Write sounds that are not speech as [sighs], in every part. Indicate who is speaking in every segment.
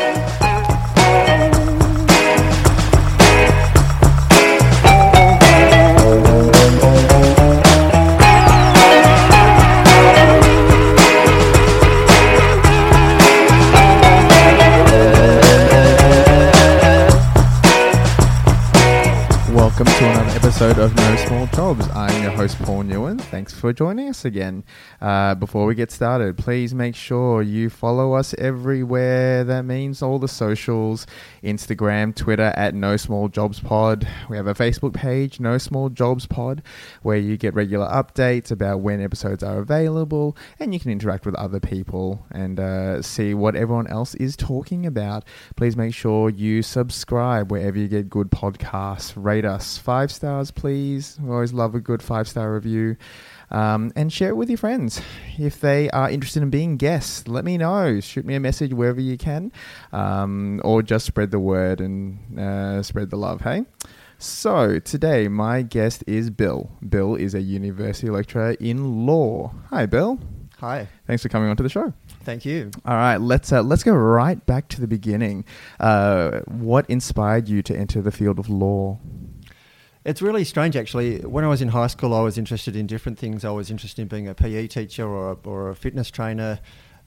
Speaker 1: Welcome for joining us again. Uh, before we get started, please make sure you follow us everywhere. That means all the socials Instagram, Twitter at No Small Jobs Pod. We have a Facebook page, No Small Jobs Pod, where you get regular updates about when episodes are available and you can interact with other people and uh, see what everyone else is talking about. Please make sure you subscribe wherever you get good podcasts. Rate us five stars, please. We always love a good five star review. Um, and share it with your friends. If they are interested in being guests, let me know. Shoot me a message wherever you can, um, or just spread the word and uh, spread the love, hey? So, today my guest is Bill. Bill is a university lecturer in law. Hi, Bill.
Speaker 2: Hi,
Speaker 1: Thanks for coming onto the show.
Speaker 2: thank you.
Speaker 1: All right, let's uh, let's go right back to the beginning. Uh, what inspired you to enter the field of law?
Speaker 2: It's really strange, actually. When I was in high school, I was interested in different things. I was interested in being a PE teacher or a, or a fitness trainer,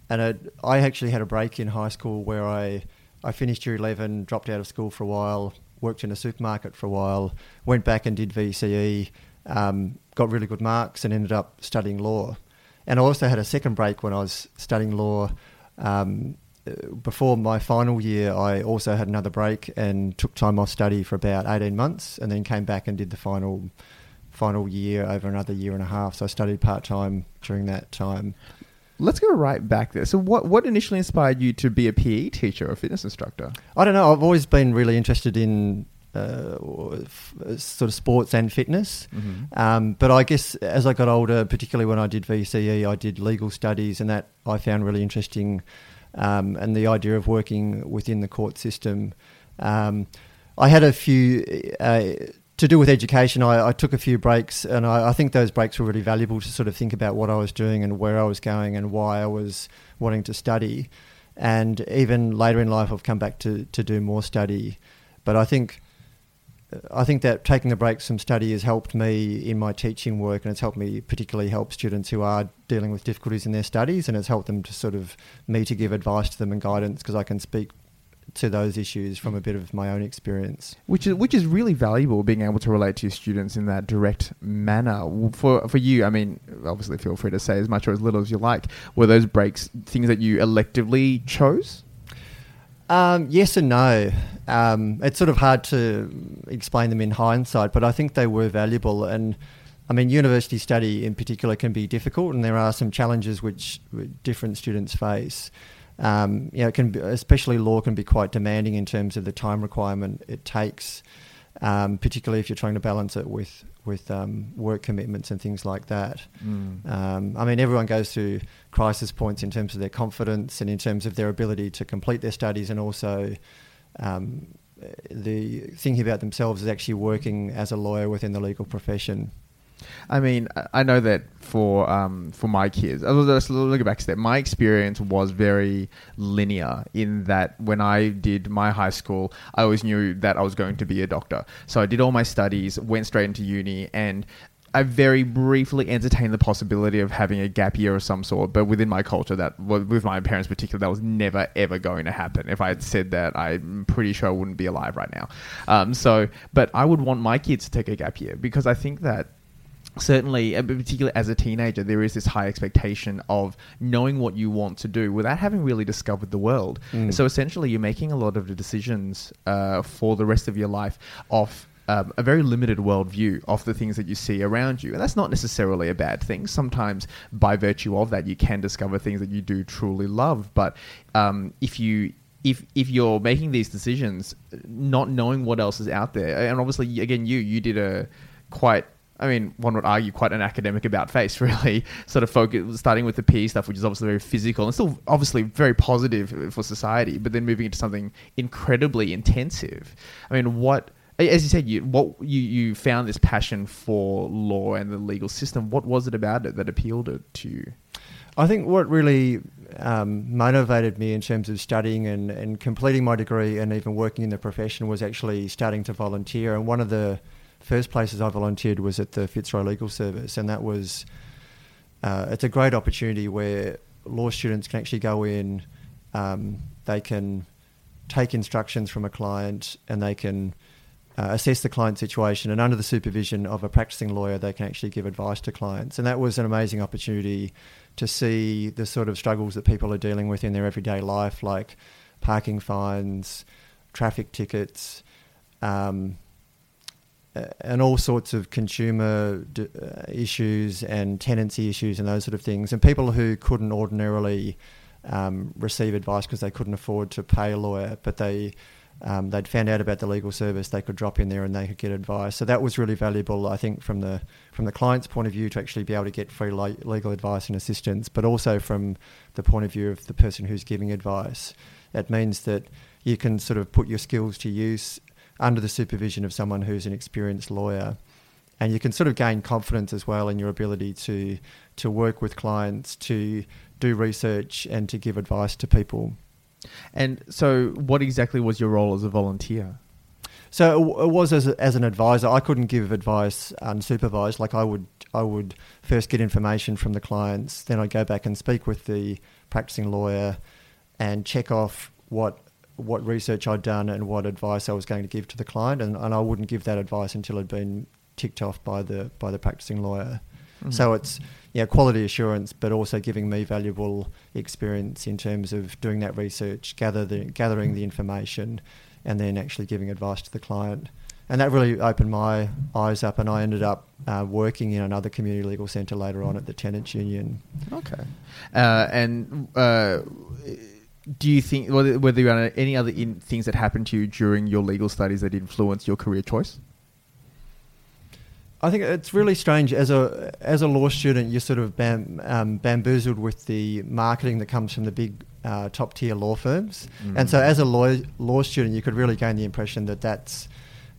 Speaker 2: and it, I actually had a break in high school where I I finished year eleven, dropped out of school for a while, worked in a supermarket for a while, went back and did VCE, um, got really good marks, and ended up studying law. And I also had a second break when I was studying law. Um, before my final year, I also had another break and took time off study for about eighteen months, and then came back and did the final final year over another year and a half. So I studied part time during that time.
Speaker 1: Let's go right back there. So, what what initially inspired you to be a PE teacher or fitness instructor?
Speaker 2: I don't know. I've always been really interested in uh, f- sort of sports and fitness.
Speaker 1: Mm-hmm.
Speaker 2: Um, but I guess as I got older, particularly when I did VCE, I did legal studies, and that I found really interesting. Um, and the idea of working within the court system. Um, I had a few uh, to do with education. I, I took a few breaks, and I, I think those breaks were really valuable to sort of think about what I was doing and where I was going and why I was wanting to study. And even later in life, I've come back to, to do more study. But I think I think that taking the break from study has helped me in my teaching work, and it's helped me particularly help students who are dealing with difficulties in their studies, and it's helped them to sort of me to give advice to them and guidance because I can speak to those issues from a bit of my own experience.
Speaker 1: Which is which is really valuable, being able to relate to your students in that direct manner. For for you, I mean, obviously, feel free to say as much or as little as you like. Were those breaks things that you electively chose?
Speaker 2: Um, yes and no. Um, it's sort of hard to explain them in hindsight, but I think they were valuable. And I mean, university study in particular can be difficult, and there are some challenges which different students face. Um, you know, it can be, especially law can be quite demanding in terms of the time requirement it takes, um, particularly if you're trying to balance it with with um, work commitments and things like that. Um, I mean, everyone goes through crisis points in terms of their confidence and in terms of their ability to complete their studies, and also um, the thinking about themselves as actually working as a lawyer within the legal profession.
Speaker 1: I mean, I- know that for um, for my kids, I'll just look back a step. My experience was very linear in that when I did my high school, I always knew that I was going to be a doctor. So I did all my studies, went straight into uni, and I very briefly entertained the possibility of having a gap year of some sort. But within my culture, that with my parents particularly, that was never ever going to happen. If I had said that, I'm pretty sure I wouldn't be alive right now. Um, so, but I would want my kids to take a gap year because I think that certainly, uh, particularly as a teenager, there is this high expectation of knowing what you want to do without having really discovered the world.
Speaker 2: Mm.
Speaker 1: So essentially, you're making a lot of the decisions uh, for the rest of your life off. Um, a very limited worldview of the things that you see around you. And that's not necessarily a bad thing. Sometimes, by virtue of that, you can discover things that you do truly love. But um, if you if if you're making these decisions, not knowing what else is out there, and obviously, again, you you did a quite I mean, one would argue quite an academic about face, [laughs] really. Sort of focus, starting with the PE stuff, which is obviously very physical and still obviously very positive for society, but then moving into something incredibly intensive. I mean, what, as you said, you what you you found this passion for law and the legal system. What was it about it that appealed it to you?
Speaker 2: I think what really um, motivated me in terms of studying and, and completing my degree and even working in the profession was actually starting to volunteer. And one of the first places I volunteered was at the Fitzroy Legal Service, and that was uh, it's a great opportunity where law students can actually go in, um, they can take instructions from a client, and they can uh, assess the client situation, and under the supervision of a practicing lawyer, they can actually give advice to clients. And that was an amazing opportunity to see the sort of struggles that people are dealing with in their everyday life, like parking fines, traffic tickets, um, and all sorts of consumer d- uh, issues and tenancy issues and those sort of things. And people who couldn't ordinarily um, receive advice because they couldn't afford to pay a lawyer, but they um, they'd found out about the legal service, they could drop in there and they could get advice. So that was really valuable, I think, from the from the client's point of view to actually be able to get free legal advice and assistance, but also from the point of view of the person who's giving advice. It means that you can sort of put your skills to use under the supervision of someone who's an experienced lawyer, and you can sort of gain confidence as well in your ability to to work with clients, to do research, and to give advice to people.
Speaker 1: And so, what exactly was your role as a volunteer?
Speaker 2: So it was as, a, as an advisor. I couldn't give advice unsupervised. Like I would, I would first get information from the clients, then I'd go back and speak with the practicing lawyer, and check off what what research I'd done and what advice I was going to give to the client, and, and I wouldn't give that advice until had been ticked off by the by the practicing lawyer. Mm-hmm. So it's yeah, quality assurance, but also giving me valuable experience in terms of doing that research, gather the, gathering the information, and then actually giving advice to the client. And that really opened my eyes up, and I ended up uh, working in another community legal centre later on at the Tenants Union.
Speaker 1: Okay. Uh, and uh, do you think, were there any other things that happened to you during your legal studies that influenced your career choice?
Speaker 2: I think it's really strange as a as a law student. You're sort of bam, um, bamboozled with the marketing that comes from the big uh, top tier law firms, mm. and so as a law law student, you could really gain the impression that that's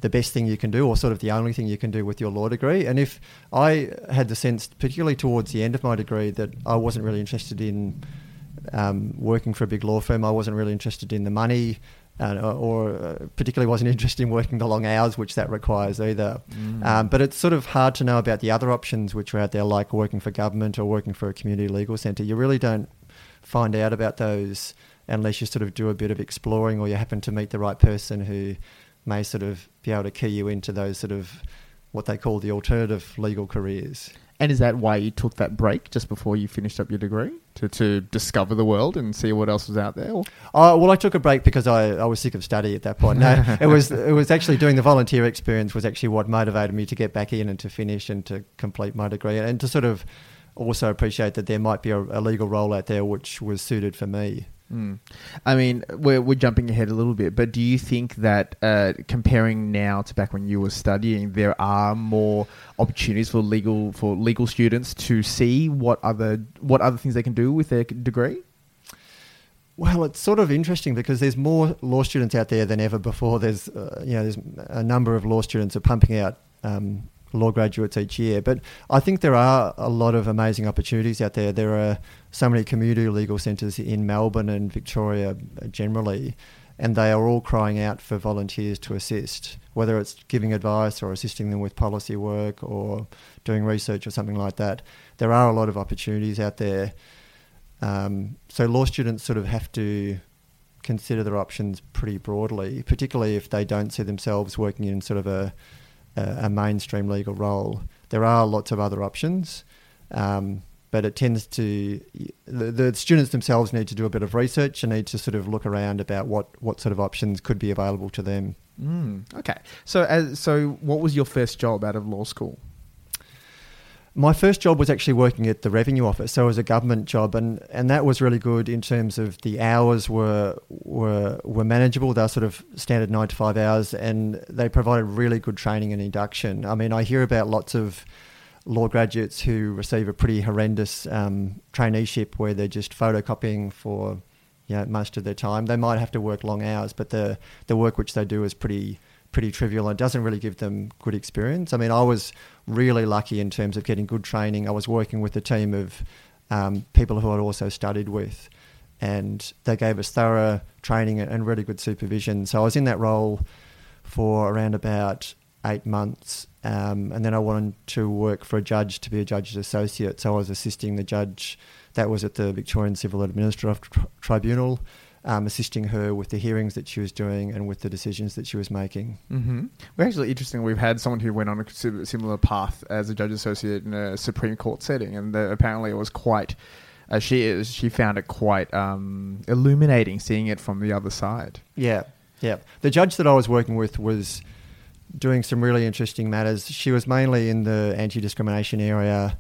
Speaker 2: the best thing you can do, or sort of the only thing you can do with your law degree. And if I had the sense, particularly towards the end of my degree, that I wasn't really interested in um, working for a big law firm, I wasn't really interested in the money uh, or uh, particularly wasn't [laughs] interested in working the long hours, which that requires either. Mm. Um, but it's sort of hard to know about the other options which are out there, like working for government or working for a community legal centre. You really don't find out about those unless you sort of do a bit of exploring or you happen to meet the right person who may sort of be able to key you into those sort of what they call the alternative legal careers.
Speaker 1: And is that why you took that break just before you finished up your degree to, to discover the world and see what else was out there?
Speaker 2: Uh, well, I took a break because I, I was sick of study at that point. No, [laughs] it was it was actually doing the volunteer experience was actually what motivated me to get back in and to finish and to complete my degree and to sort of also appreciate that there might be a, a legal role out there which was suited for me.
Speaker 1: Mm. I mean, we're, we're jumping ahead a little bit, but do you think that uh, comparing now to back when you were studying, there are more opportunities for legal for legal students to see what other what other things they can do with their degree?
Speaker 2: Well, it's sort of interesting because there's more law students out there than ever before. There's uh, you know there's a number of law students are pumping out um, law graduates each year. But I think there are a lot of amazing opportunities out there. There are so many community legal centres in Melbourne and Victoria generally, and they are all crying out for volunteers to assist, whether it's giving advice or assisting them with policy work or doing research or something like that. There are a lot of opportunities out there. Um, so law students sort of have to consider their options pretty broadly, particularly if they don't see themselves working in sort of a a, mainstream legal role. There are lots of other options, um, but it tends to the, the, students themselves need to do a bit of research and need to sort of look around about what, what sort of options could be available to them.
Speaker 1: Mm, okay, so as, so what was your first job out of law school?
Speaker 2: My first job was actually working at the revenue office, so it was a government job, and, and that was really good in terms of the hours were were were manageable. They were sort of standard nine to five hours, and they provided really good training and induction. I mean, I hear about lots of law graduates who receive a pretty horrendous um, traineeship where they're just photocopying for you know, most of their time. They might have to work long hours, but the the work which they do is pretty pretty trivial and doesn't really give them good experience. I mean, I was really lucky in terms of getting good training. I was working with a team of um, people who I'd also studied with. And they gave us thorough training and really good supervision. So I was in that role for around about eight months. Um, and then I wanted to work for a judge to be a judge's associate. So I was assisting the judge, that was at the Victorian Civil Administrative Tribunal, um, assisting her with the hearings that she was doing and with the decisions that she was making.
Speaker 1: Mm-hmm. Well, actually, interesting. We've had someone who went on a similar path as a judge associate in a Supreme Court setting, and the, apparently it was quite. Uh, she is. She found it quite um, illuminating seeing it from the other side.
Speaker 2: Yeah, yeah. The judge that I was working with was doing some really interesting matters. She was mainly in the anti-discrimination area,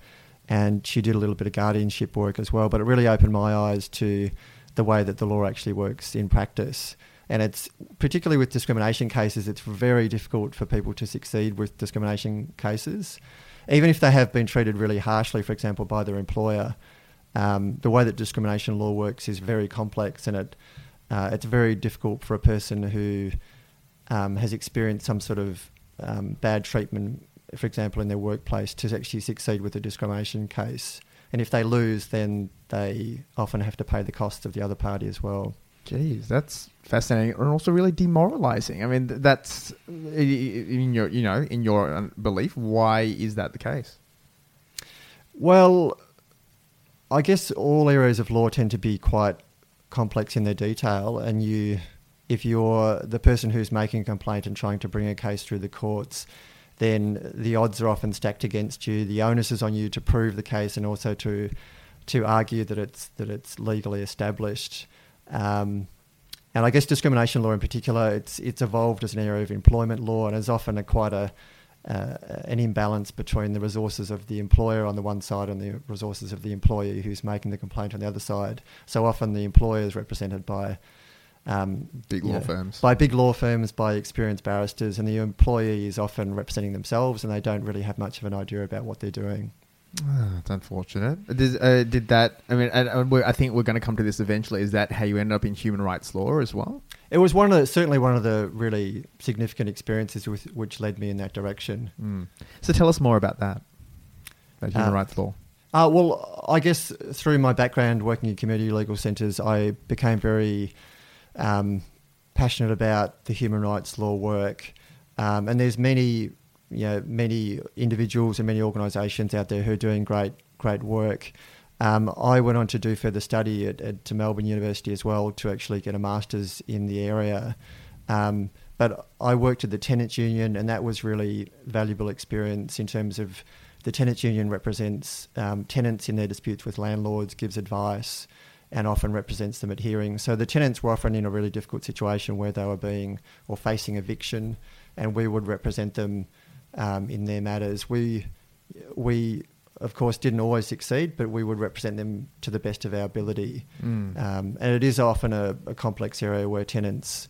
Speaker 2: and she did a little bit of guardianship work as well. But it really opened my eyes to the way that the law actually works in practice. And it's particularly with discrimination cases, it's very difficult for people to succeed with discrimination cases. Even if they have been treated really harshly, for example, by their employer, um, the way that discrimination law works is very complex and it, uh, it's very difficult for a person who um, has experienced some sort of um, bad treatment, for example, in their workplace, to actually succeed with a discrimination case. And if they lose, then they often have to pay the cost of the other party as well.
Speaker 1: Jeez, that's fascinating and also really demoralizing. I mean, that's in your, you know, in your uh, belief. Why is that the case?
Speaker 2: Well, I guess all areas of law tend to be quite complex in their detail, and you, if you're the person who's making a complaint and trying to bring a case through the courts, then the odds are often stacked against you. The onus is on you to prove the case and also to to argue that it's that it's legally established. Um, and I guess discrimination law in particular, it's it's evolved as an area of employment law and is often a quite a uh, an imbalance between the resources of the employer on the one side and the resources of the employee who's making the complaint on the other side. So often the employer is represented by
Speaker 1: um, big law know, firms.
Speaker 2: By big law firms, by experienced barristers, and the employee is often representing themselves and they don't really have much of an idea about what they're doing.
Speaker 1: Oh, it's unfortunate. Did, uh, did that? I mean, I, I think we're going to come to this eventually. Is that how you ended up in human rights law as well?
Speaker 2: It was one of the, certainly one of the really significant experiences with, which led me in that direction.
Speaker 1: Mm. So tell us more about that. About human uh, rights law.
Speaker 2: Uh, well, I guess through my background working in community legal centres, I became very um, passionate about the human rights law work. Um, and there's many, you know, many individuals and many organisations out there who are doing great, great work. Um, I went on to do further study at, at, to Melbourne University as well to actually get a master's in the area. Um, but I worked at the tenants union, and that was really valuable experience in terms of the tenants union represents um, tenants in their disputes with landlords, gives advice, and often represents them at hearings. So the tenants were often in a really difficult situation where they were being or facing eviction, and we would represent them um, in their matters. We we of course didn't always succeed, but we would represent them to the best of our ability. Mm. Um, and it is often a, a complex area where tenants.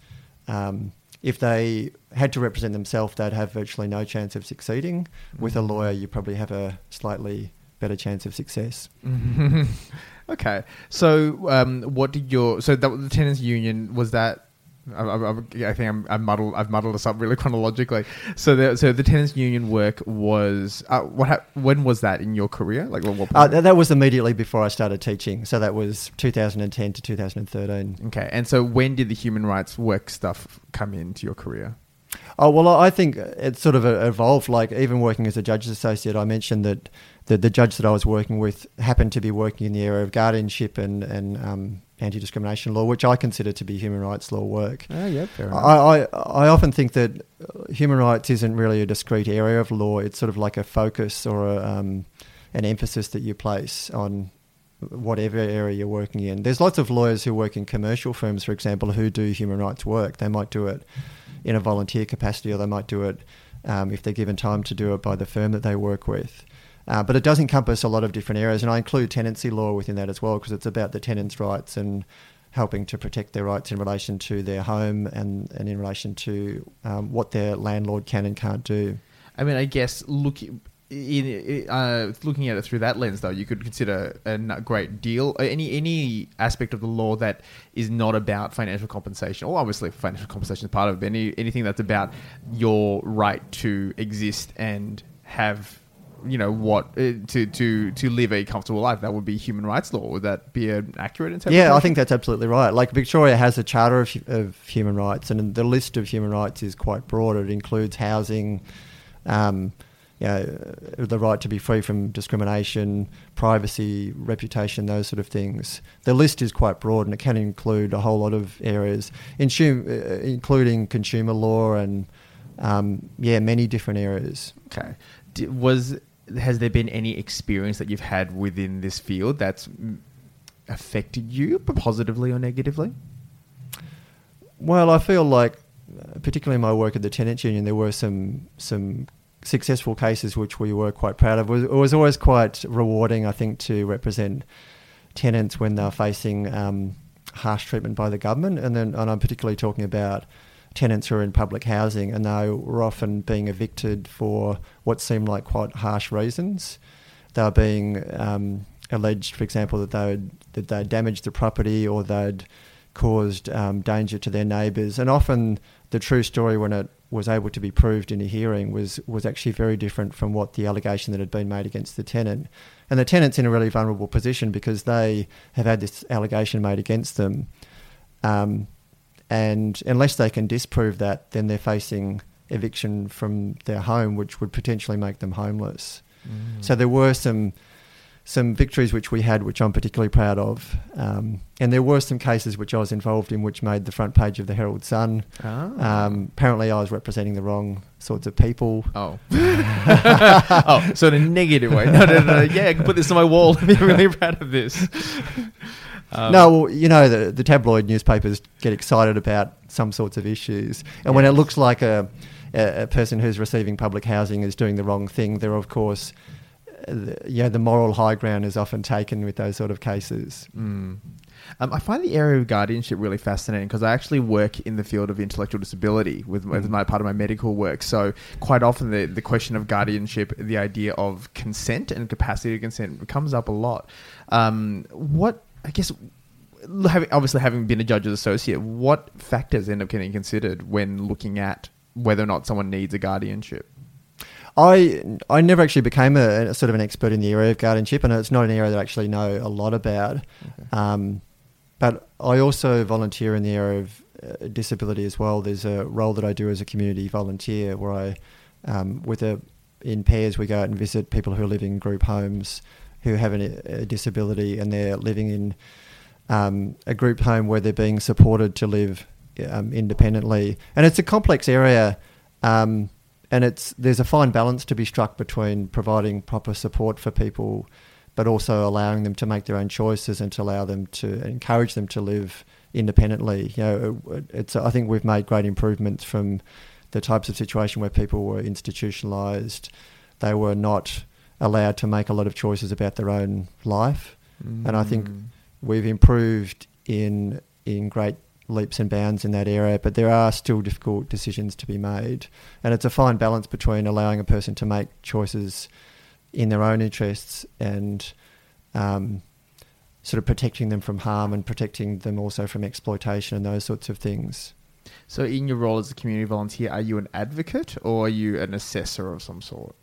Speaker 2: Um, if they had to represent themselves, they'd have virtually no chance of succeeding. Mm. With a hmm. lawyer, you probably have a slightly better chance of success. [laughs]
Speaker 1: Okay, so um, what did your so the, the tenants union was that? I, I, I think I'm, I'm muddled. I've muddled us up really [laughs] chronologically. So, the, so the tenants union work was uh, what? Ha- when was that in your career? Like, what?
Speaker 2: Uh, that was immediately before I started teaching. So that was 2010 to 2013.
Speaker 1: Okay, and so when did the human rights work stuff come into your career?
Speaker 2: Oh well, I think it sort of evolved. Like even working as a judge's associate, I mentioned that the, the judge that I was working with happened to be working in the area of guardianship and, and um, anti discrimination law, which I consider to be human rights law work.
Speaker 1: Oh, yeah, fair enough.
Speaker 2: I, I, I often think that human rights isn't really a discrete area of law, it's sort of like a focus or a, um, an emphasis that you place on whatever area you're working in. There's lots of lawyers who work in commercial firms, for example, who do human rights work. They might do it in a volunteer capacity or they might do it um, if they're given time to do it by the firm that they work with. Uh, but it does encompass a lot of different areas, and I include tenancy law within that as well because it's about the tenants' rights and helping to protect their rights in relation to their home and, and in relation to um, what their landlord can and can't do.
Speaker 1: I mean, I guess looking in, uh, looking at it through that lens, though, you could consider a great deal uh, any any aspect of the law that is not about financial compensation. Or obviously, financial compensation is part of it. Any anything that's about your right to exist and have you know what uh, to to to live a comfortable life. That would be human rights law. Would that be an accurate interpretation?
Speaker 2: Yeah, I think that's absolutely right. Like Victoria has a charter of, of human rights, and the list of human rights is quite broad. It includes housing, um, you know, the right to be free from discrimination, privacy, reputation, those sort of things. The list is quite broad, and it can include a whole lot of areas, uh, including consumer law and um, yeah, many different areas.
Speaker 1: Okay, was has there been any experience that you've had within this field that's affected you positively or negatively?
Speaker 2: Well, I feel like, uh, particularly in my work at the tenants union, there were some some successful cases which we were quite proud of. It was, it was always quite rewarding, I think, to represent tenants when they're facing um, harsh treatment by the government, and then and I'm particularly talking about tenants who are in public housing and they were often being evicted for what seemed like quite harsh reasons. They were being um, alleged, for example, that they would that they damaged the property or they'd caused um, danger to their neighbours. And often the true story, when it was able to be proved in a hearing, was was actually very different from what the allegation that had been made against the tenant. And the tenant's in a really vulnerable position because they have had this allegation made against them. Um, and unless they can disprove that, then they're facing eviction from their home, which would potentially make them homeless. Mm. So there were some some victories which we had, which I'm particularly proud of, um, and there were some cases which I was involved in, which made the front page of the Herald Sun. Oh. Um, apparently, I was representing the wrong sorts of people.
Speaker 1: Oh, [laughs] oh, so in a negative way. No, no, no. Yeah, I can put this on my wall. [laughs] I'm really proud of this.
Speaker 2: Um, no, well, you know, the, the tabloid newspapers get excited about some sorts of issues. And when it looks like a, a, person who's receiving public housing is doing the wrong thing, there, of course, uh, yeah, the moral high ground is often taken with those sort of cases.
Speaker 1: Mm. Um, I find the area of guardianship really fascinating because I actually work in the field of intellectual disability with, with mm. my part of my medical work. So quite often the, the question of guardianship, the idea of consent and capacity to consent comes up a lot. Um, what I guess having, obviously having been a judge's associate, what factors end up getting considered when looking at whether or not someone needs a guardianship?
Speaker 2: I I never actually became a, a, sort of an expert in the area of guardianship, and it's not an area that I actually know a lot about. Okay. Um, but I also volunteer in the area of uh, disability as well. There's a role that I do as a community volunteer where I, um, with a in pairs, we go out and visit people who live in group homes who have a, a disability and they're living in um, a group home where they're being supported to live um, independently. And it's a complex area, um, and it's there's a fine balance to be struck between providing proper support for people, but also allowing them to make their own choices and to allow them to encourage them to live independently. You know, it's I think we've made great improvements from the types of situation where people were institutionalized. They were not allowed to make a lot of choices about their own life. Mm. And I think mm. we've improved in in great leaps and bounds in that area, but there are still difficult decisions to be made. And it's a fine balance between allowing a person to make choices in their own interests and um, sort of protecting them from harm and protecting them also from exploitation and those sorts of things.
Speaker 1: So, in your role as a community volunteer, are you an advocate or are you an assessor of some sort?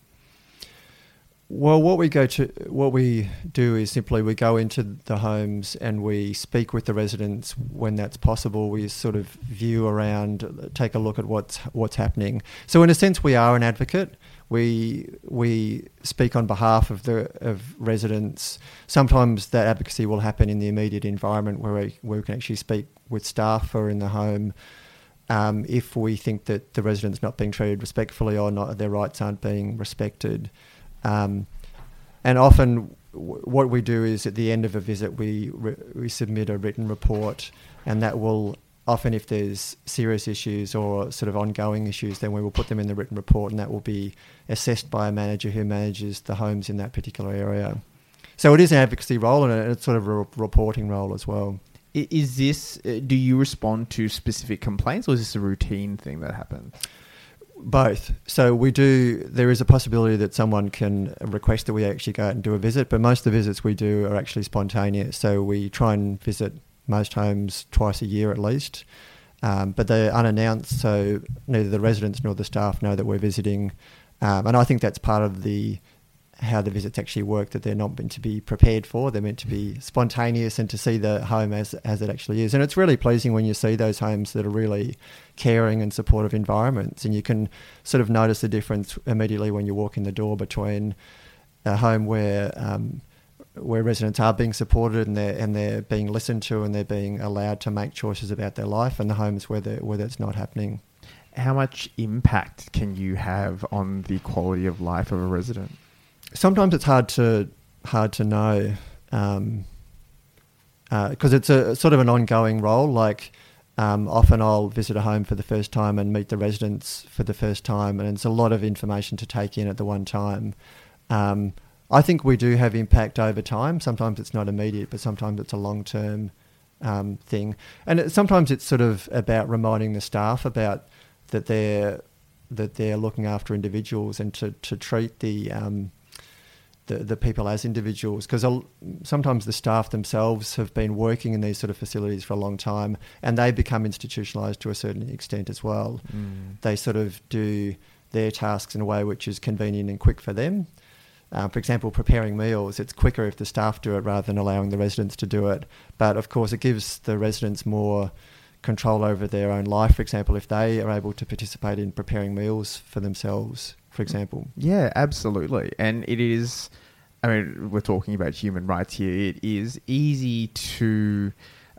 Speaker 2: Well, what we go to, what we do is simply we go into the homes and we speak with the residents when that's possible. We sort of view around, take a look at what's what's happening. So, in a sense, we are an advocate. We we speak on behalf of the of residents. Sometimes that advocacy will happen in the immediate environment where we, where we can actually speak with staff or in the home. Um, if we think that the resident's not being treated respectfully or not their rights aren't being respected. Um, and often, w- what we do is at the end of a visit, we re- we submit a written report, and that will often, if there's serious issues or sort of ongoing issues, then we will put them in the written report, and that will be assessed by a manager who manages the homes in that particular area. So it is an advocacy role, and it's sort of a reporting role as well.
Speaker 1: Is this? Uh, do you respond to specific complaints, or is this a routine thing that happens?
Speaker 2: Both. So we do. There is a possibility that someone can request that we actually go out and do a visit, but most of the visits we do are actually spontaneous. So we try and visit most homes twice a year at least, um, but they're unannounced, so neither the residents nor the staff know that we're visiting. Um, and I think that's part of the how the visits actually work that they're not meant to be prepared for. They're meant to be spontaneous and to see the home as as it actually is. And it's really pleasing when you see those homes that are really caring and supportive environments and you can sort of notice the difference immediately when you walk in the door between a home where um, where residents are being supported and they're and they're being listened to and they're being allowed to make choices about their life and the homes where where that's not happening.
Speaker 1: How much impact can you have on the quality of life of a resident?
Speaker 2: Sometimes it's hard to hard to know because um, uh, it's a sort of an ongoing role. Like um, often I'll visit a home for the first time and meet the residents for the first time, and it's a lot of information to take in at the one time. Um, I think we do have impact over time. Sometimes it's not immediate, but sometimes it's a long term um, thing. And it, sometimes it's sort of about reminding the staff about that they're that they're looking after individuals and to, to treat the, um, the the people as individuals because sometimes the staff themselves have been working in these sort of facilities for a long time and they become institutionalized to a certain extent as well. Mm. They sort of do their tasks in a way which is convenient and quick for them. Uh, for example, preparing meals, it's quicker if the staff do it rather than allowing the residents to do it. But of course, it gives the residents more control over their own life, for example, if they are able to participate in preparing meals for themselves, for example.
Speaker 1: Yeah, absolutely. And it is, I mean, we're talking about human rights here. It is easy to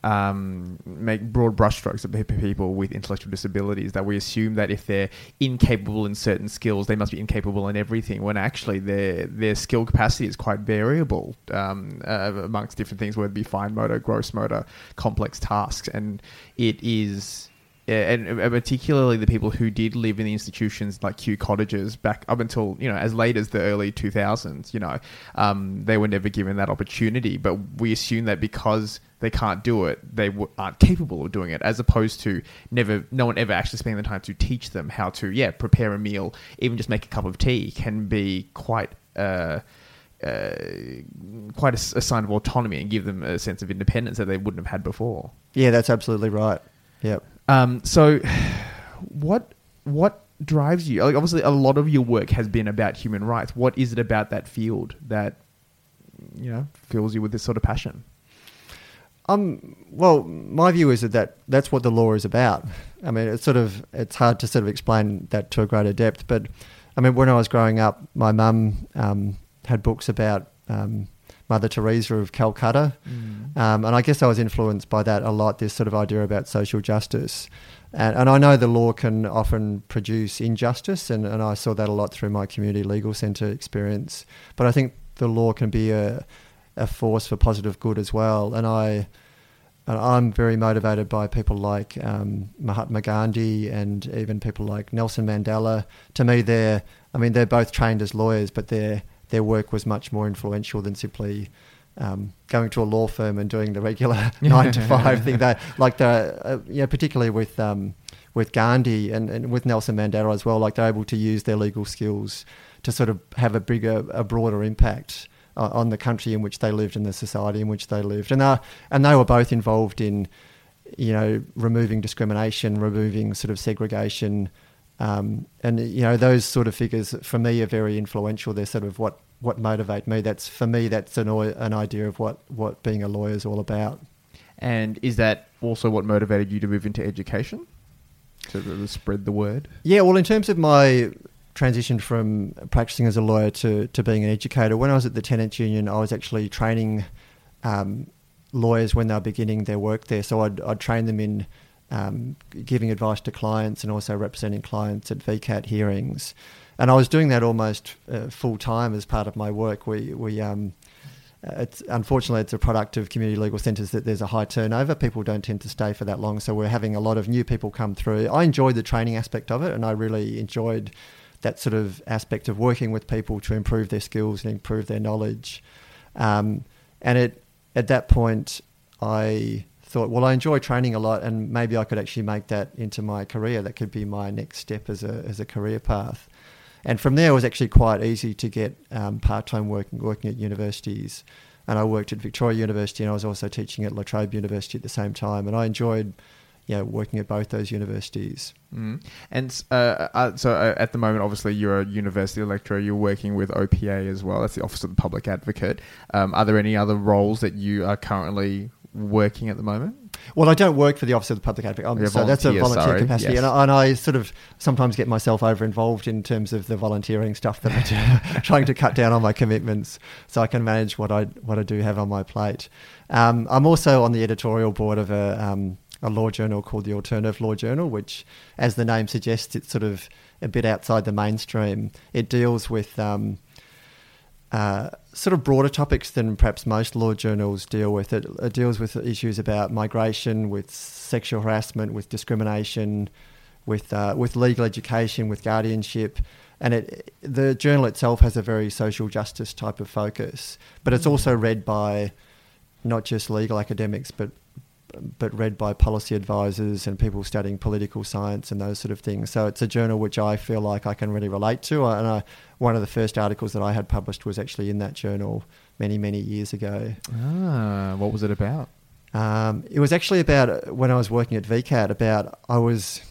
Speaker 1: um, make broad brushstrokes of people with intellectual disabilities that we assume that if they're incapable in certain skills, they must be incapable in everything. When actually their their skill capacity is quite variable um, uh, amongst different things, whether it be fine motor, gross motor, complex tasks, and it is and particularly the people who did live in the institutions like Kew cottages back up until you know as late as the early 2000s you know um, they were never given that opportunity but we assume that because they can't do it they w- aren't capable of doing it as opposed to never no one ever actually spending the time to teach them how to yeah prepare a meal even just make a cup of tea can be quite uh, uh, quite a, a sign of autonomy and give them a sense of independence that they wouldn't have had before.
Speaker 2: Yeah, that's absolutely right. Yep.
Speaker 1: Um, so, [sighs] what what drives you? Like, obviously, a lot of your work has been about human rights. What is it about that field that you know fills you with this sort of passion?
Speaker 2: Um, well, my view is that, that that's what the law is about. I mean, it's sort of it's hard to sort of explain that to a greater depth, but I mean, when I was growing up, my mum um, had books about um, Mother Teresa of Calcutta. Mm. Um, and I guess I was influenced by that a lot, this sort of idea about social justice. And, and I know the law can often produce injustice, and, and I saw that a lot through my community legal centre experience. But I think the law can be a, a force for positive good as well. And I, I'm very motivated by people like um, Mahatma Gandhi and even people like Nelson Mandela. To me, they're, I mean, they're both trained as lawyers, but they're their work was much more influential than simply um, going to a law firm and doing the regular [laughs] nine to five thing. That like the uh, know, particularly with um, with Gandhi and, and with Nelson Mandela as well, like they're able to use their legal skills to sort of have a bigger, a broader impact uh, on the country in which they lived and the society in which they lived. And uh, and they were both involved in you know removing discrimination, removing sort of segregation. Um, and you know those sort of figures for me are very influential. They're sort of what what motivate me. That's for me. That's an an idea of what what being a lawyer is all about.
Speaker 1: And is that also what motivated you to move into education? To spread the word?
Speaker 2: Yeah, well, in terms of my transition from practicing as a lawyer to, to being an educator, when I was at the Tenants Union, I was actually training um, lawyers when they were beginning their work there. So I'd, I'd train them in um, giving advice to clients and also representing clients at VCAT hearings. And I was doing that almost uh, full time as part of my work. We, we um, it's unfortunately it's a product of community legal centres that there's a high turnover. People don't tend to stay for that long, so we're having a lot of new people come through. I enjoyed the training aspect of it, and I really enjoyed that sort of aspect of working with people to improve their skills and improve their knowledge. Um, and it at that point, I thought, well, I enjoy training a lot, and maybe I could actually make that into my career. That could be my next step as a as a career path. And from there, it was actually quite easy to get um, part time work working at universities. And I worked at Victoria University, and I was also teaching at La Trobe University at the same time. And I enjoyed, you know, working at both those universities.
Speaker 1: Mm. And uh, uh, so uh, at the moment, obviously, you're a university lecturer. You're working with OPA as well. That's the Office of the Public Advocate. Um, are there any other roles that you are currently working at the moment?
Speaker 2: Well, I don't work for the Office of the Public Advocate, um, so that's a
Speaker 1: volunteer,
Speaker 2: volunteer
Speaker 1: sorry,
Speaker 2: capacity,
Speaker 1: yes.
Speaker 2: and, I, and I sort of sometimes get myself over involved in terms of the volunteering stuff that I do, [laughs] [laughs] trying to cut down on my commitments so I can manage what I what I do have on my plate. Um, I'm also on the editorial board of a um, a law journal called the Alternative Law Journal, which, as the name suggests, it's sort of a bit outside the mainstream. It deals with um, uh, sort of broader topics than perhaps most law journals deal with. It, it deals with issues about migration, with sexual harassment, with discrimination, with uh, with legal education, with guardianship, and it the journal itself has a very social justice type of focus. But it's also read by not just legal academics, but but read by policy advisors and people studying political science and those sort of things. So it's a journal which I feel like I can really relate to. And I, one of the first articles that I had published was actually in that journal many, many years ago.
Speaker 1: Ah, what was it about?
Speaker 2: Um, it was actually about uh, when I was working at VCAT. About I was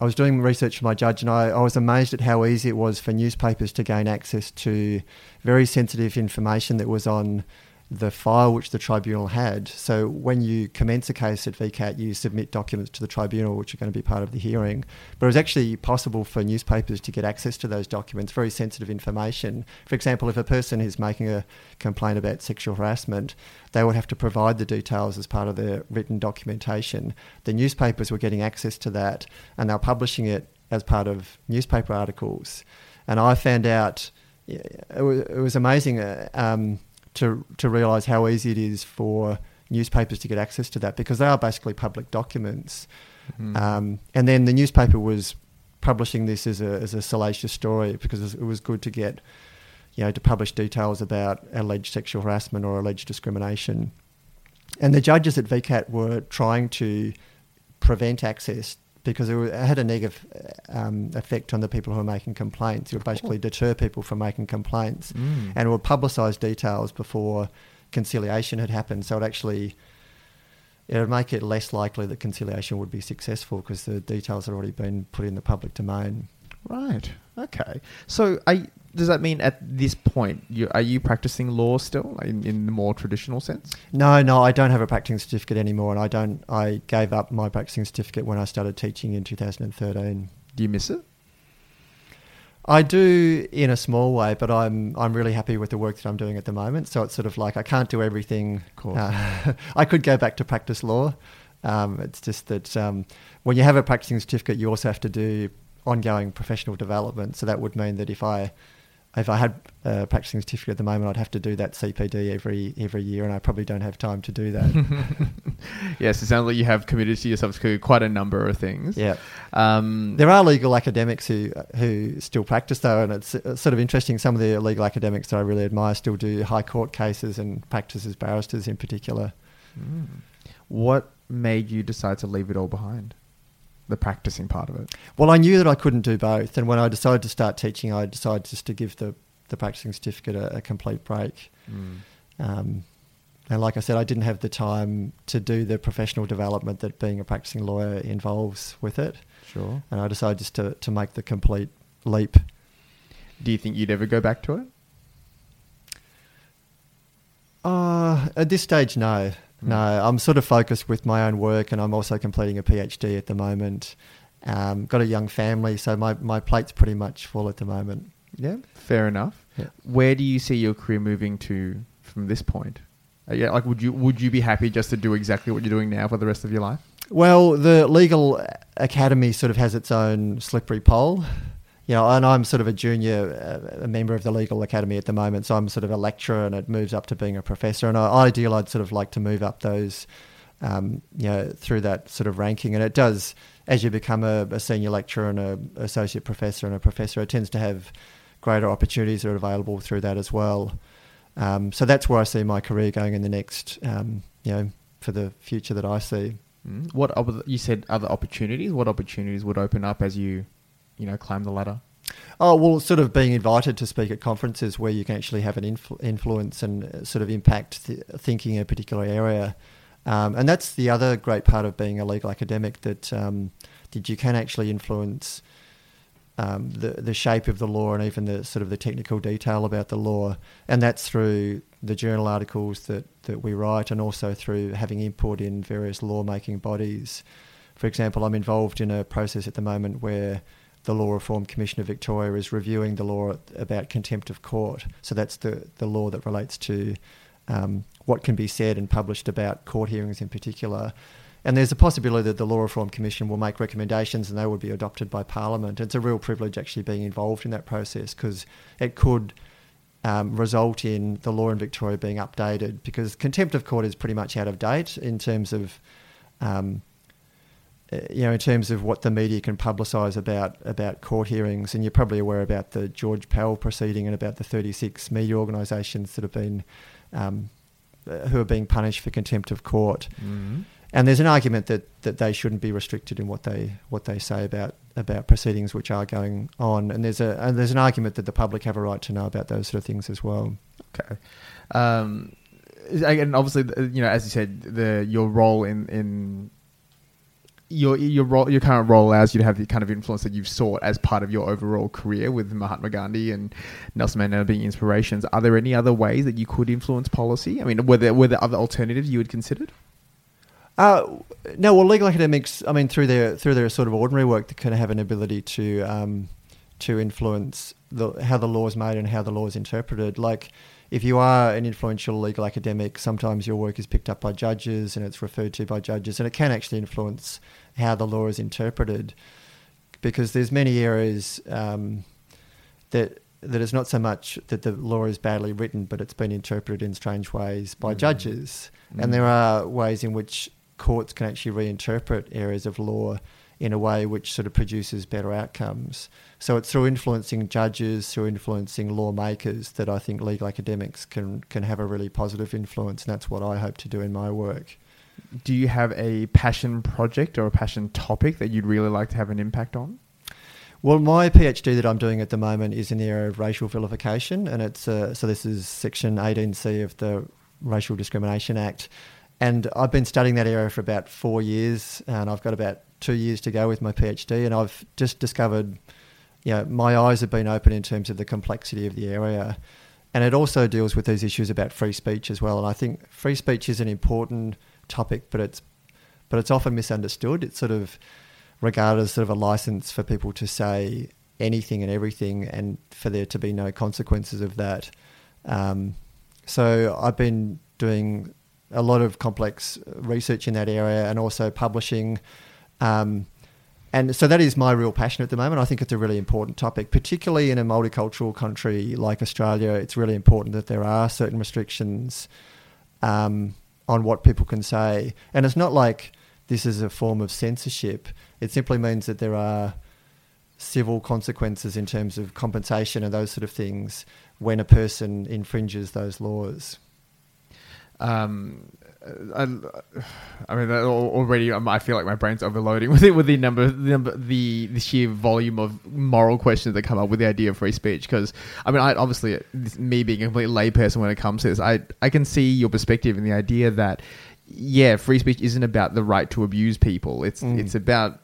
Speaker 2: I was doing research for my judge, and I, I was amazed at how easy it was for newspapers to gain access to very sensitive information that was on the file which the tribunal had. So when you commence a case at VCAT, you submit documents to the tribunal which are going to be part of the hearing. But it was actually possible for newspapers to get access to those documents, very sensitive information. For example, if a person is making a complaint about sexual harassment, they would have to provide the details as part of their written documentation. The newspapers were getting access to that and they were publishing it as part of newspaper articles. And I found out it was, it was amazing. Uh, um, to to realise how easy it is for newspapers to get access to that because they are basically public documents.
Speaker 1: Mhm.
Speaker 2: Um, and then the newspaper was publishing this as a as a salacious story because it was good to get, you know, to publish details about alleged sexual harassment or alleged discrimination. And the judges at VCAT were trying to prevent access because it, had a negative um, effect on the people who were making complaints. It would basically deter people from making complaints
Speaker 1: Mm.
Speaker 2: and it would publicise details before conciliation had happened. So it actually it would make it less likely that conciliation would be successful because the details had already been put in the public domain.
Speaker 1: Right. Okay. So, y- does that mean at this point, you, are you practicing law still in, in the more traditional sense?
Speaker 2: No, no, I don't have a practicing certificate anymore, and I don't. I gave up my practicing certificate when I started teaching in 2013.
Speaker 1: Do you miss it?
Speaker 2: I do in a small way, but I'm I'm really happy with the work that I'm doing at the moment. So it's sort of like I can't do everything.
Speaker 1: Of course.
Speaker 2: Uh, [laughs] I could go back to practice law. Um, it's just that um, when you have a practicing certificate, you also have to do ongoing professional development. So that would mean that if I if I had a practicing certificate at the moment, I'd have to do that CPD every every year, and I probably don't have time to do that. [laughs]
Speaker 1: yes, it sounds like you have committed to yourself to quite a number of things.
Speaker 2: yeah.
Speaker 1: Um,
Speaker 2: There are legal academics who who still practice though, and it's uh, sort of interesting. Some of the legal academics that I really admire still do high court cases and practice as barristers in particular.
Speaker 1: Mm. What made you decide to leave it all behind? The practicing part of it.
Speaker 2: Well, I knew that I couldn't do both, and when I decided to start teaching, I decided just to give the the practicing certificate a, a complete break. Um, and like I said, I didn't have the time to do the professional development that being a practicing lawyer involves with it,
Speaker 1: Sure.
Speaker 2: and I decided just to to make the complete leap.
Speaker 1: Do you think you'd ever go back to it?
Speaker 2: Uh, at this stage, no. No, I'm sort of focused with my own work, and I'm also completing a PhD at the moment. Um, got a young family, so my, my plate's pretty much full at the moment.
Speaker 1: Yeah, fair enough.
Speaker 2: Yeah.
Speaker 1: Where do you see your career moving to from this point? Uh, yeah, like would you would you be happy just to do exactly what you're doing now for the rest of your life?
Speaker 2: Well, the legal academy sort of has its own slippery pole. You know, and I'm sort of a junior, uh, a member of the legal academy at the moment, so I'm sort of a lecturer, and it moves up to being a professor. And I, ideal, I'd sort of like to move up those, um, you know, through that sort of ranking. And it does, as you become a, a senior lecturer and a associate professor and a professor, it tends to have greater opportunities that are available through that as well. Um, so that's where I see my career going in the next, um, you know, for the future that I see.
Speaker 1: Mm. What other, you said other opportunities? What opportunities would open up as you, you know, climb the ladder?
Speaker 2: Oh well, sort of being invited to speak at conferences where you can actually have an influ- influence and uh, sort of impact th- thinking in a particular area. Um, and that's the other great part of being a legal academic that um, that you can actually influence um, the the shape of the law and even the sort of the technical detail about the law, and that's through the journal articles that that we write, and also through having input in various lawmaking bodies. For example, I'm involved in a process at the moment where the Law Reform Commission of Victoria is reviewing the law about contempt of court. So that's the, the law that relates to um, what can be said and published about court hearings in particular. And there's a possibility that the Law Reform Commission will make recommendations and they would be adopted by Parliament. It's a real privilege actually being involved in that process because it could um, result in the law in Victoria being updated because contempt of court is pretty much out of date in terms of. Um, you know, in terms of what the media can publicise about about court hearings, and you're probably aware about the George Pell proceeding and about the 36 media organisations that have been um, uh, who are being punished for contempt of court.
Speaker 1: Mm-hmm.
Speaker 2: And there's an argument that, that they shouldn't be restricted in what they what they say about about proceedings which are going on. And there's a and there's an argument that the public have a right to know about those sort of things as well.
Speaker 1: Okay. Um, and obviously, you know, as you said, the your role in in your your role, your current role allows you to have the kind of influence that you've sought as part of your overall career with Mahatma Gandhi and Nelson Mandela being inspirations. Are there any other ways that you could influence policy? I mean, were there were there other alternatives you had considered?
Speaker 2: Uh, no, well, legal academics, I mean, through their through their sort of ordinary work, they kind of have an ability to um, to influence the, how the law is made and how the law is interpreted. Like, if you are an influential legal academic, sometimes your work is picked up by judges and it's referred to by judges, and it can actually influence how the law is interpreted, because there's many areas um, that that it's not so much that the law is badly written, but it's been interpreted in strange ways by
Speaker 1: Mm.
Speaker 2: judges,
Speaker 1: Mm.
Speaker 2: and there are ways in which courts can actually reinterpret areas of law in a way which sort of produces better outcomes. So it's through influencing judges, through influencing lawmakers that I think legal academics can can have a really positive influence, and that's what I hope to do in my work.
Speaker 1: Do you have a passion project or a passion topic that you'd really like to have an impact on?
Speaker 2: Well, my PhD that I'm doing at the moment is in the area of racial vilification, and it's uh, so this is section 18C of the Racial Discrimination Act, and I've been studying that area for about four years, and I've got about two years to go with my PhD, and I've just discovered, you know, my eyes have been open in terms of the complexity of the area, and it also deals with these issues about free speech as well, and I think free speech is an important topic, but it's but it's often misunderstood. It's sort of regarded as sort of a license for people to say anything and everything, and for there to be no consequences of that. Um, so I've been doing a lot of complex research in that area, and also publishing. Um, and so that is my real passion at the moment. I think it's a really important topic, particularly in a multicultural country like Australia. It's really important that there are certain restrictions um, on what people can say. And it's not like this is a form of censorship. It simply means that there are civil consequences in terms of compensation and those sort of things when a person infringes those laws.
Speaker 1: Um, I, I mean, already um, I feel like my brain's overloading [laughs] with it with the number, the number, the the sheer volume of moral questions that come up with the idea of free speech. Because I mean, I obviously me being a complete layperson when it comes to this, I I can see your perspective in the idea that yeah, free speech isn't about the right to abuse people. It's
Speaker 2: Mm.
Speaker 1: it's about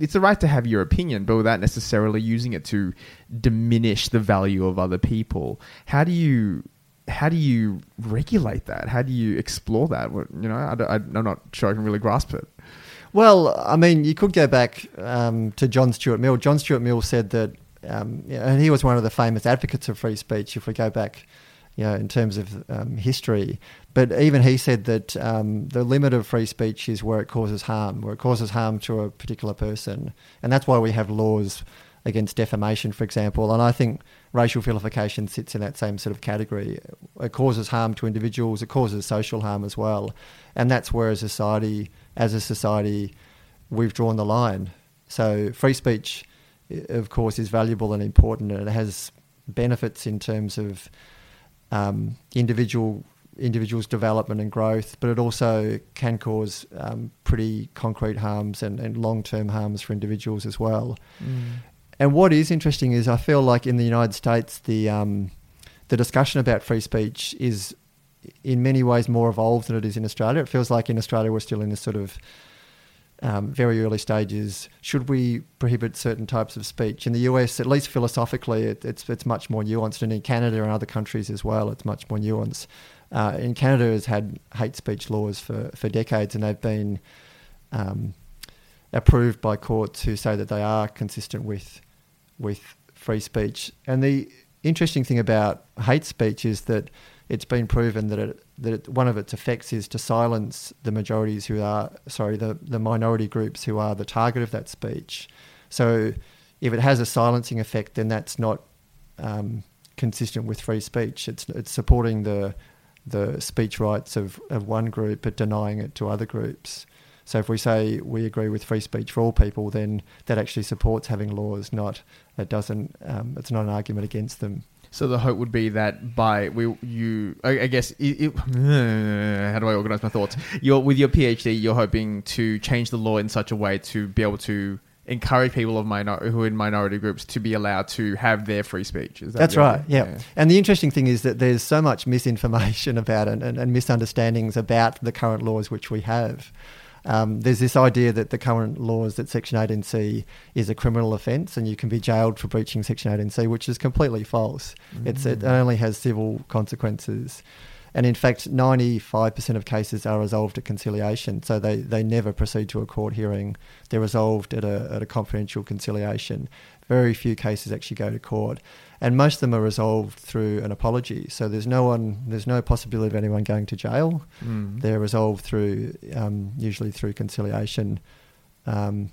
Speaker 1: it's the right to have your opinion, but without necessarily using it to diminish the value of other people. How do you how do you regulate that? How do you explore that? You know, I, I'm not sure I can really grasp it.
Speaker 2: Well, I mean, you could go back um, to John Stuart Mill. John Stuart Mill said that, um, and he was one of the famous advocates of free speech. If we go back, you know, in terms of um, history, but even he said that um, the limit of free speech is where it causes harm, where it causes harm to a particular person, and that's why we have laws against defamation, for example. And I think racial vilification sits in that same sort of category. It causes harm to individuals. It causes social harm as well, and that's where a society, as a society, we've drawn the line. So free speech, of course, is valuable and important, and it has benefits in terms of um, individual individuals' development and growth, but it also can cause um, pretty concrete harms and, and long term harms for individuals as well. And what is interesting is I feel like in the United States the um, the discussion about free speech is in many ways more evolved than it is in Australia. It feels like in Australia we're still in this sort of um, very early stages. Should we prohibit certain types of speech? In the US, at least philosophically, it, it's it's much more nuanced, and in Canada and other countries as well, it's much more nuanced. Uh, in Canada, has had hate speech laws for, for decades, and they've been um, approved by courts who say that they are consistent with with free speech. And the interesting thing about hate speech is that it's been proven that it, that it, one of its effects is to silence the majorities who are sorry the the minority groups who are the target of that speech. So if it has a silencing effect, then that's not um, consistent with free speech. It's it's supporting the the speech rights of, of one group but denying it to other groups. So if we say we agree with free speech for all people, then that actually supports having laws. Not it doesn't. Um, it's not an argument against them.
Speaker 1: So the hope would be that by we you I, I guess it, it, [sighs] how do I organize my thoughts? You're with your PhD, you're hoping to change the law in such a way to be able to encourage people of minor who are in minority groups to be allowed to have their free speech. That
Speaker 2: That's right. Yeah. yeah. And the interesting thing is that there's so much misinformation [laughs] about it and, and misunderstandings about the current laws which we have. Um, there's this idea that the current laws that Section 18C is a criminal offence and you can be jailed for breaching Section 18C, which is completely false. Mm. It's, it only has civil consequences. And in fact, 95% of cases are resolved at conciliation. So they, they never proceed to a court hearing. They're resolved at a, at a confidential conciliation. Very few cases actually go to court and most of them are resolved through an apology. So there's no one, there's no possibility of anyone going to jail. Mm. They're resolved through um, usually through conciliation. Um,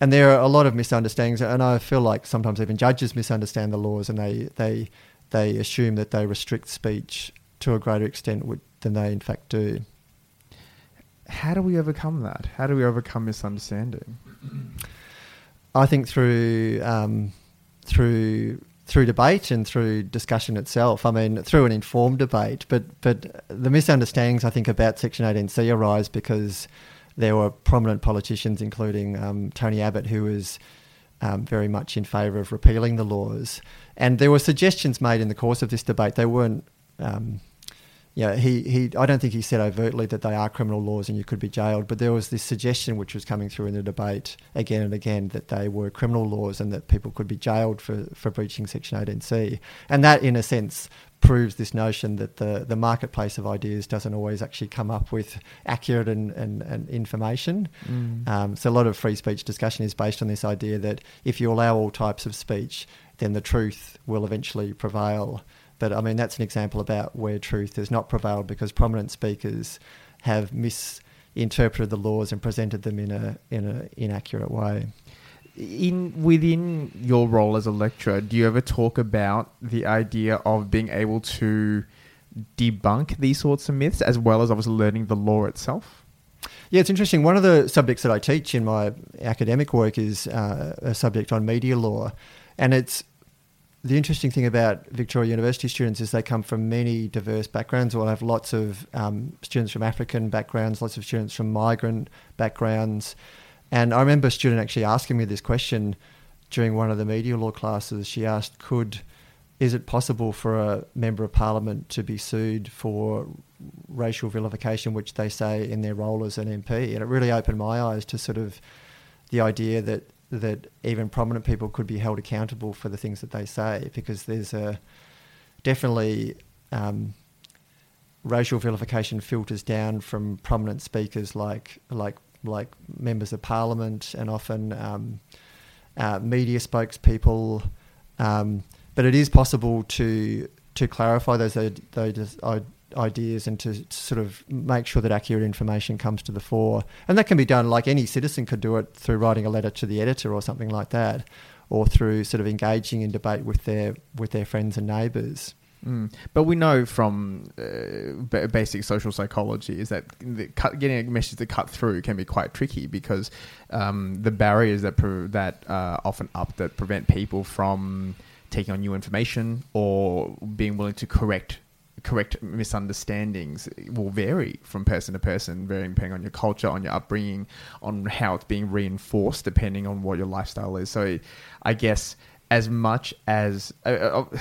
Speaker 2: and there are a lot of misunderstandings, and I feel like sometimes even judges misunderstand the laws, and they they they assume that they restrict speech to a greater extent than they in fact do.
Speaker 1: How do we overcome that? How do we overcome misunderstanding?
Speaker 2: I think through um, through through debate and through discussion itself. I mean, through an informed debate. But but the misunderstandings I think about Section 18C arise because there were prominent politicians, including um, Tony Abbott, who was um, very much in favour of repealing the laws. And there were suggestions made in the course of this debate. They weren't um, yeah, he, he I don't think he said overtly that they are criminal laws and you could be jailed, but there was this suggestion which was coming through in the debate again and again that they were criminal laws and that people could be jailed for, for breaching Section 18C. And that, in a sense, proves this notion that the, the marketplace of ideas doesn't always actually come up with accurate and, and, and information. Mm. Um, so a lot of free speech discussion is based on this idea that if you allow all types of speech, then the truth will eventually prevail. But I mean, that's an example about where truth has not prevailed because prominent speakers have misinterpreted the laws and presented them in a in an inaccurate way.
Speaker 1: In within your role as a lecturer, do you ever talk about the idea of being able to debunk these sorts of myths as well as obviously learning the law itself?
Speaker 2: Yeah, it's interesting. One of the subjects that I teach in my academic work is uh, a subject on media law, and it's the interesting thing about Victoria University students is they come from many diverse backgrounds. We'll have lots of um, students from African backgrounds, lots of students from migrant backgrounds. And I remember a student actually asking me this question during one of the media law classes. She asked, "Could is it possible for a member of parliament to be sued for racial vilification, which they say in their role as an MP?" And it really opened my eyes to sort of the idea that that even prominent people could be held accountable for the things that they say because there's a definitely um, racial vilification filters down from prominent speakers like like like members of parliament and often um, uh, media spokespeople. Um, but it is possible to to clarify those those ideas and to, to, sort of make sure that accurate information comes to the fore. And that can be done like any citizen could do it through writing a letter to the editor or something like that, or through sort of engaging in debate with their with their friends and neighbours.
Speaker 1: Mm. But we know from uh, basic social psychology is that cut, getting a message to cut through can be quite tricky because um, the barriers that pre- that uh, often up that prevent people from taking on new information or being willing to correct correct misunderstandings will vary from person to person, varying depending on your culture, on your upbringing, on how it's being reinforced, depending on what your lifestyle is. So, I guess as much as uh, uh,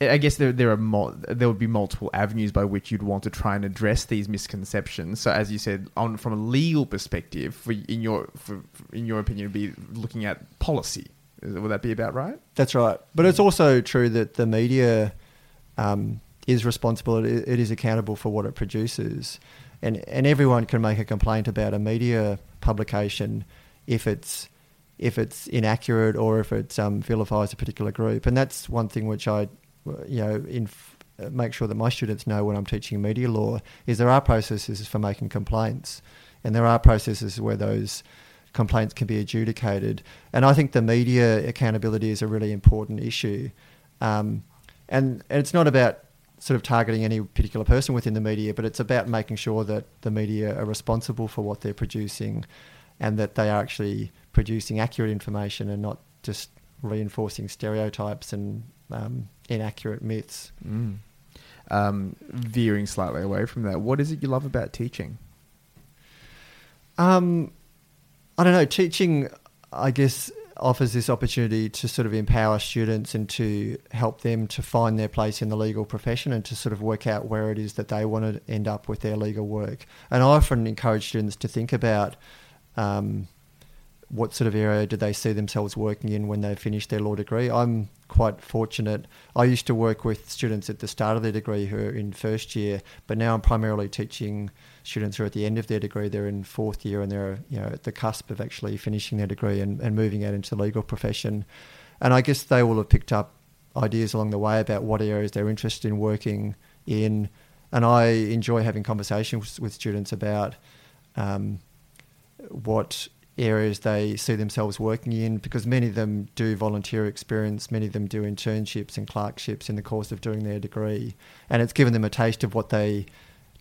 Speaker 1: I guess there there are there would be multiple avenues by which you'd want to try and address these misconceptions. So, as you said, on from a legal perspective, for in your for, in your opinion, be looking at policy. Would that be about right?
Speaker 2: That's right. But it's also true that the media um, is responsible. It, it is accountable for what it produces, and and everyone can make a complaint about a media publication if it's if it's inaccurate or if it um, vilifies a particular group. And that's one thing which I you know, make sure that my students know when I'm teaching media law is there are processes for making complaints, and there are processes where those complaints can be adjudicated. And I think the media accountability is a really important issue, um, and, and it's not about sort of targeting any particular person within the media, but it's about making sure that the media are responsible for what they're producing, and that they are actually producing accurate information and not just reinforcing stereotypes and um, inaccurate myths.
Speaker 1: Mm. Um, veering slightly away from that, what is it you love about teaching?
Speaker 2: Um, I don't know. Teaching, I guess, offers this opportunity to sort of empower students and to help them to find their place in the legal profession and to sort of work out where it is that they want to end up with their legal work. And I often encourage students to think about um, what sort of area do they see themselves working in when they finish their law degree. I'm quite fortunate. I used to work with students at the start of their degree who are in first year, but now I'm primarily teaching students who are at the end of their degree. They're in fourth year and they're you know at the cusp of actually finishing their degree and, and moving out into the legal profession. And I guess they will have picked up ideas along the way about what areas they're interested in working in. And I enjoy having conversations with students about um, what areas they see themselves working in because many of them do volunteer experience, many of them do internships and clerkships in the course of doing their degree. And it's given them a taste of what they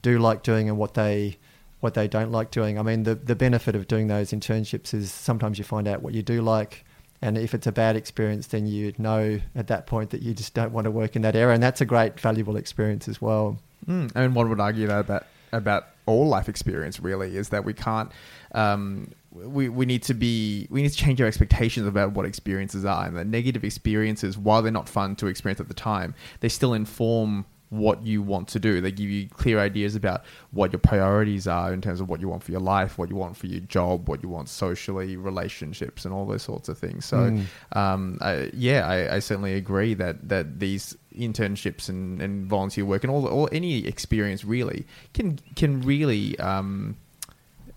Speaker 2: do like doing and what they what they don't like doing. I mean the the benefit of doing those internships is sometimes you find out what you do like and if it's a bad experience then you know at that point that you just don't want to work in that area and that's a great valuable experience as well.
Speaker 1: Mm, and one would argue that about about all life experience really is that we can't um, we, we need to be we need to change our expectations about what experiences are and the negative experiences while they're not fun to experience at the time they still inform what you want to do. They give you clear ideas about what your priorities are in terms of what you want for your life what you want for your job what you want socially relationships and all those sorts of things. So mm. um, I, yeah I, I, certainly agree that that these internships and, and volunteer work and all, all any experience really can can really um,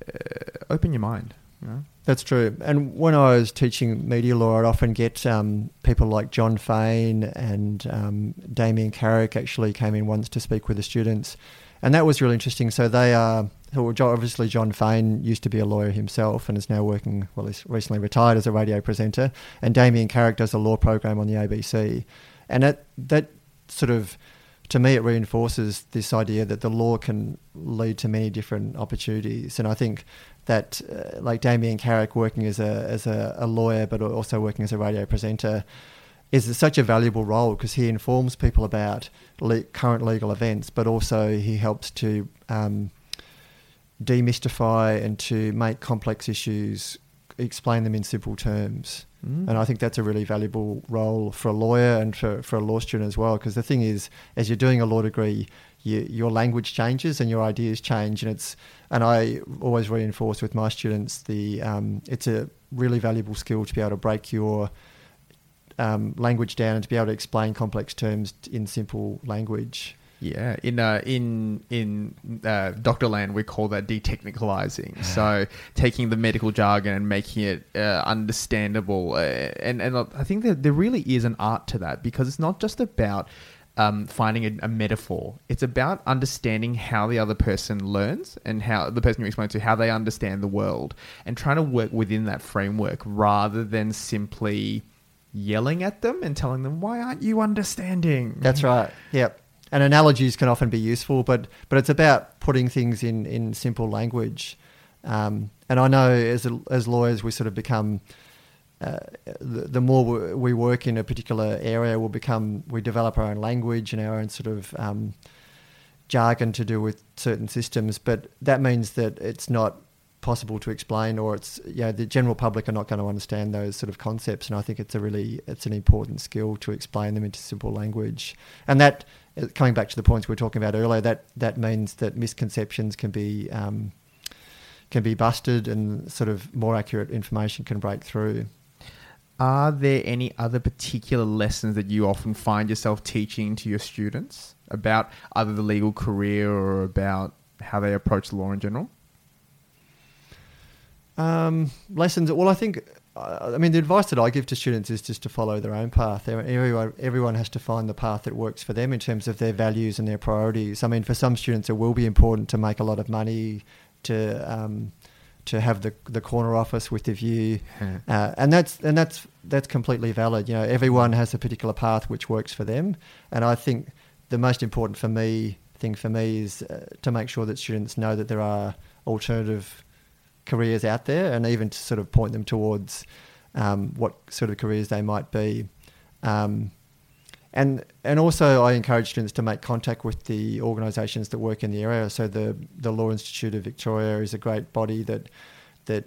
Speaker 1: uh, open your mind
Speaker 2: that's true. And when I was teaching media law, I'd often get um, people like Jon Faine and um, Damien Carrick actually came in once to speak with the students. And that was really interesting. So they are, obviously, Jon Faine used to be a lawyer himself and is now working, well, he's recently retired as a radio presenter. And Damien Carrick does a law program on the ABC. And that, that sort of to me, it reinforces this idea that the law can lead to many different opportunities. And I think that, uh, like Damien Carrick working as a as a, a, lawyer, but also working as a radio presenter, is such a valuable role because he informs people about le- current legal events, but also he helps to um, demystify and to make complex issues explain them in simple terms. Mm. And I think that's a really valuable role for a lawyer and for, for a law student as well. Because the thing is, as you're doing a law degree, you, your language changes and your ideas change. And it's and I always reinforce with my students the um, it's a really valuable skill to be able to break your um, language down and to be able to explain complex terms in simple language.
Speaker 1: Yeah, in uh, in in uh, Doctor Land, we call that detechnicalizing. [laughs] so taking the medical jargon and making it uh, understandable, uh, and and I think that there really is an art to that because it's not just about um, finding a, a, metaphor. It's about understanding how the other person learns and how the person you explain to how they understand the world, and trying to work within that framework rather than simply yelling at them and telling them why aren't you understanding.
Speaker 2: That's right. Yep and analogies can often be useful, but but it's about putting things in in simple language. Um, and I know as as lawyers, we sort of become. Uh, the, more we work in a particular area, we'll become we develop our own language and our own sort of um, jargon to do with certain systems. But that means that it's not possible to explain, or it's you know the general public are not going to understand those sort of concepts. And I think it's a really it's an important skill to explain them into simple language. And that uh, coming back to the points we were talking about earlier, that that means that misconceptions can be um, can be busted, and sort of more accurate information can break through.
Speaker 1: Are there any other particular lessons that you often find yourself teaching to your students about either the legal career or about how they approach law in general?
Speaker 2: Um, lessons. Well, I think. I mean, the advice that I give to students is just to follow their own path. Everyone, everyone has to find the path that works for them in terms of their values and their priorities. I mean, for some students, it will be important to make a lot of money, to um, to have the the corner office with the view, uh, and that's and that's that's completely valid. You know, everyone has a particular path which works for them, and I think the most important for me thing for me is uh, to make sure that students know that there are alternative careers out there, and even to sort of point them towards um, what sort of careers they might be. Um, and and also, I encourage students to make contact with the organisations that work in the area. So the the Law Institute of Victoria is a great body that that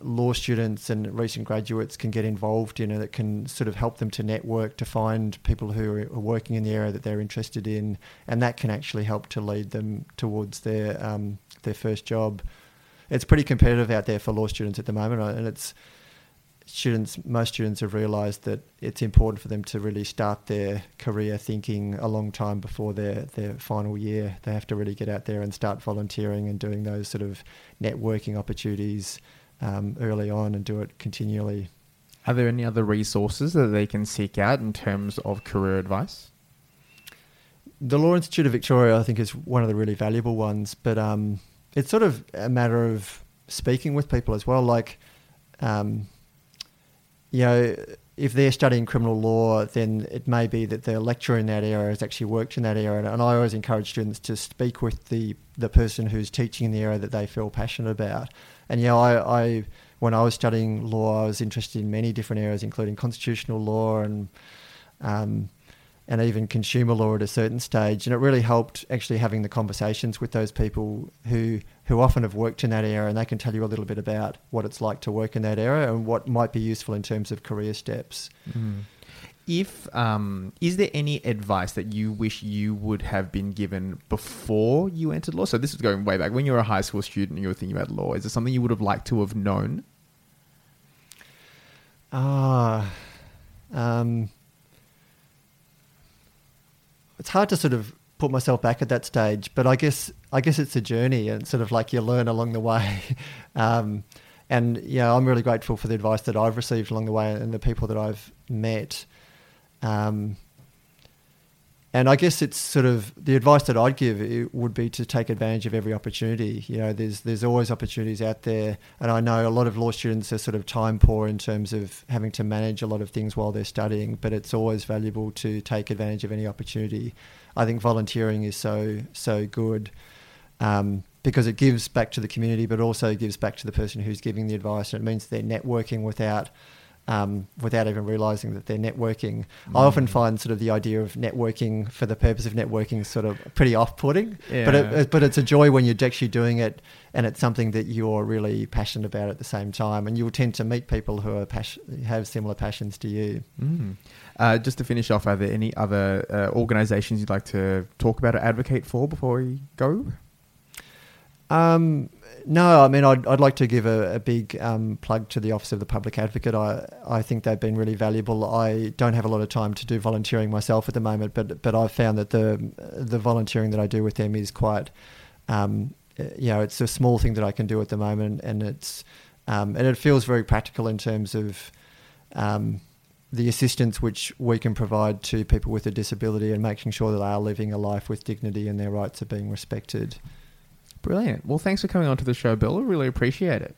Speaker 2: law students and recent graduates can get involved in, and it can sort of help them to network to find people who are working in the area that they're interested in, and that can actually help to lead them towards their um, their first job it's pretty competitive out there for law students at the moment, uh, and it's students. Most students have realised that it's important for them to really start their career thinking a long time before their their final year. They have to really get out there and start volunteering and doing those sort of networking opportunities um, early on, and do it continually.
Speaker 1: Are there any other resources that they can seek out in terms of career advice?
Speaker 2: The Law Institute of Victoria, I think, is one of the really valuable ones, but um, it's sort of a matter of speaking with people as well. Like, um, you know, if they're studying criminal law, then it may be that the lecturer in that area has actually worked in that area. And, and I always encourage students to speak with the, the person who's teaching in the area that they feel passionate about. And, know, I, I when I was studying law, I was interested in many different areas, including constitutional law and um, and even consumer law at a certain stage. And it really helped actually having the conversations with those people who who often have worked in that area and they can tell you a little bit about what it's like to work in that area and what might be useful in terms of career steps.
Speaker 1: Mm. If um, is there any advice that you wish you would have been given before you entered law? So this is going way back when you were a high school student and you were thinking about law. Is there something you would have liked to have known?
Speaker 2: Ah, um, it's hard to sort of put myself back at that stage, but I guess I guess it's a journey and sort of like you learn along the way. [laughs] um, and yeah, I'm really grateful for the advice that I've received along the way and the people that I've met. Um, and I guess it's sort of the advice that I'd give would be to take advantage of every opportunity. You know, there's there's always opportunities out there, and I know a lot of law students are sort of time poor in terms of having to manage a lot of things while they're studying. But it's always valuable to take advantage of any opportunity. I think volunteering is so so good. Um, because it gives back to the community, but also gives back to the person who's giving the advice. And it means they're networking without um, without even realizing that they're networking. Mm. I often find sort of the idea of networking for the purpose of networking sort of pretty off-putting, yeah. but it, but it's a joy when you're actually doing it and it's something that you're really passionate about at the same time, and you'll tend to meet people who are passion, have similar passions to you.
Speaker 1: Mm. Uh, just to finish off, are there any other uh, organisations you'd like to talk about or advocate for before we go?
Speaker 2: Um, no, I mean, I'd, I'd like to give a, a big um, plug to the Office of the Public Advocate. I, I think they've been really valuable. I don't have a lot of time to do volunteering myself at the moment, but but I've found that the the volunteering that I do with them is quite, um, you know, it's a small thing that I can do at the moment, and it's um, and it feels very practical in terms of um, the assistance which we can provide to people with a disability and making sure that they are living a life with dignity and their rights are being respected.
Speaker 1: Brilliant. Well, thanks for coming on to the show, Bill. I really appreciate it.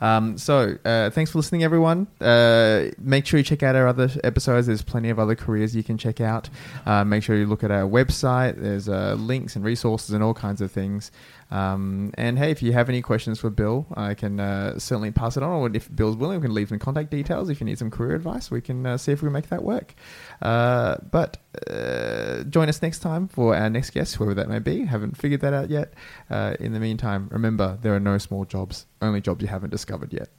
Speaker 1: Um, so, uh, thanks for listening, everyone. Uh, make sure you check out our other episodes. There's plenty of other careers you can check out. Uh, make sure you look at our website. There's uh, links and resources and all kinds of things. Um, and hey, if you have any questions for Bill, I can uh, certainly pass it on. Or if Bill's willing, we can leave some contact details. If you need some career advice, we can uh, see if we can make that work. Uh, but uh, join us next time for our next guest, whoever that may be. Haven't figured that out yet. Uh, in the meantime, remember there are no small jobs, only jobs you haven't discovered yet.